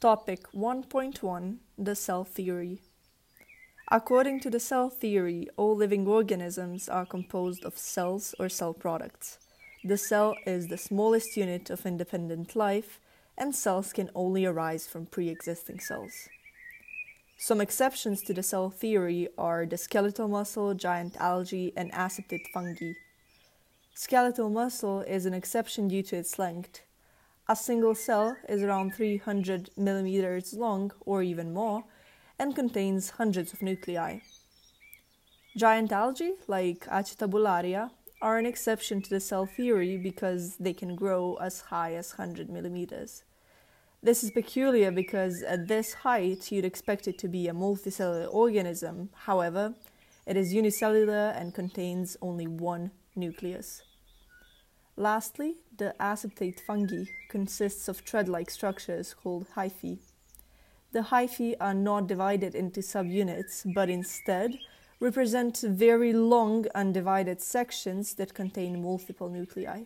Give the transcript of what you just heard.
Topic 1.1 The Cell Theory. According to the cell theory, all living organisms are composed of cells or cell products. The cell is the smallest unit of independent life, and cells can only arise from pre existing cells. Some exceptions to the cell theory are the skeletal muscle, giant algae, and aseptate fungi. Skeletal muscle is an exception due to its length. A single cell is around 300 millimeters long, or even more, and contains hundreds of nuclei. Giant algae, like Acetabularia, are an exception to the cell theory because they can grow as high as 100 millimeters. This is peculiar because at this height you'd expect it to be a multicellular organism, however, it is unicellular and contains only one nucleus. Lastly, the aseptate fungi consists of thread-like structures called hyphae. The hyphae are not divided into subunits, but instead represent very long undivided sections that contain multiple nuclei.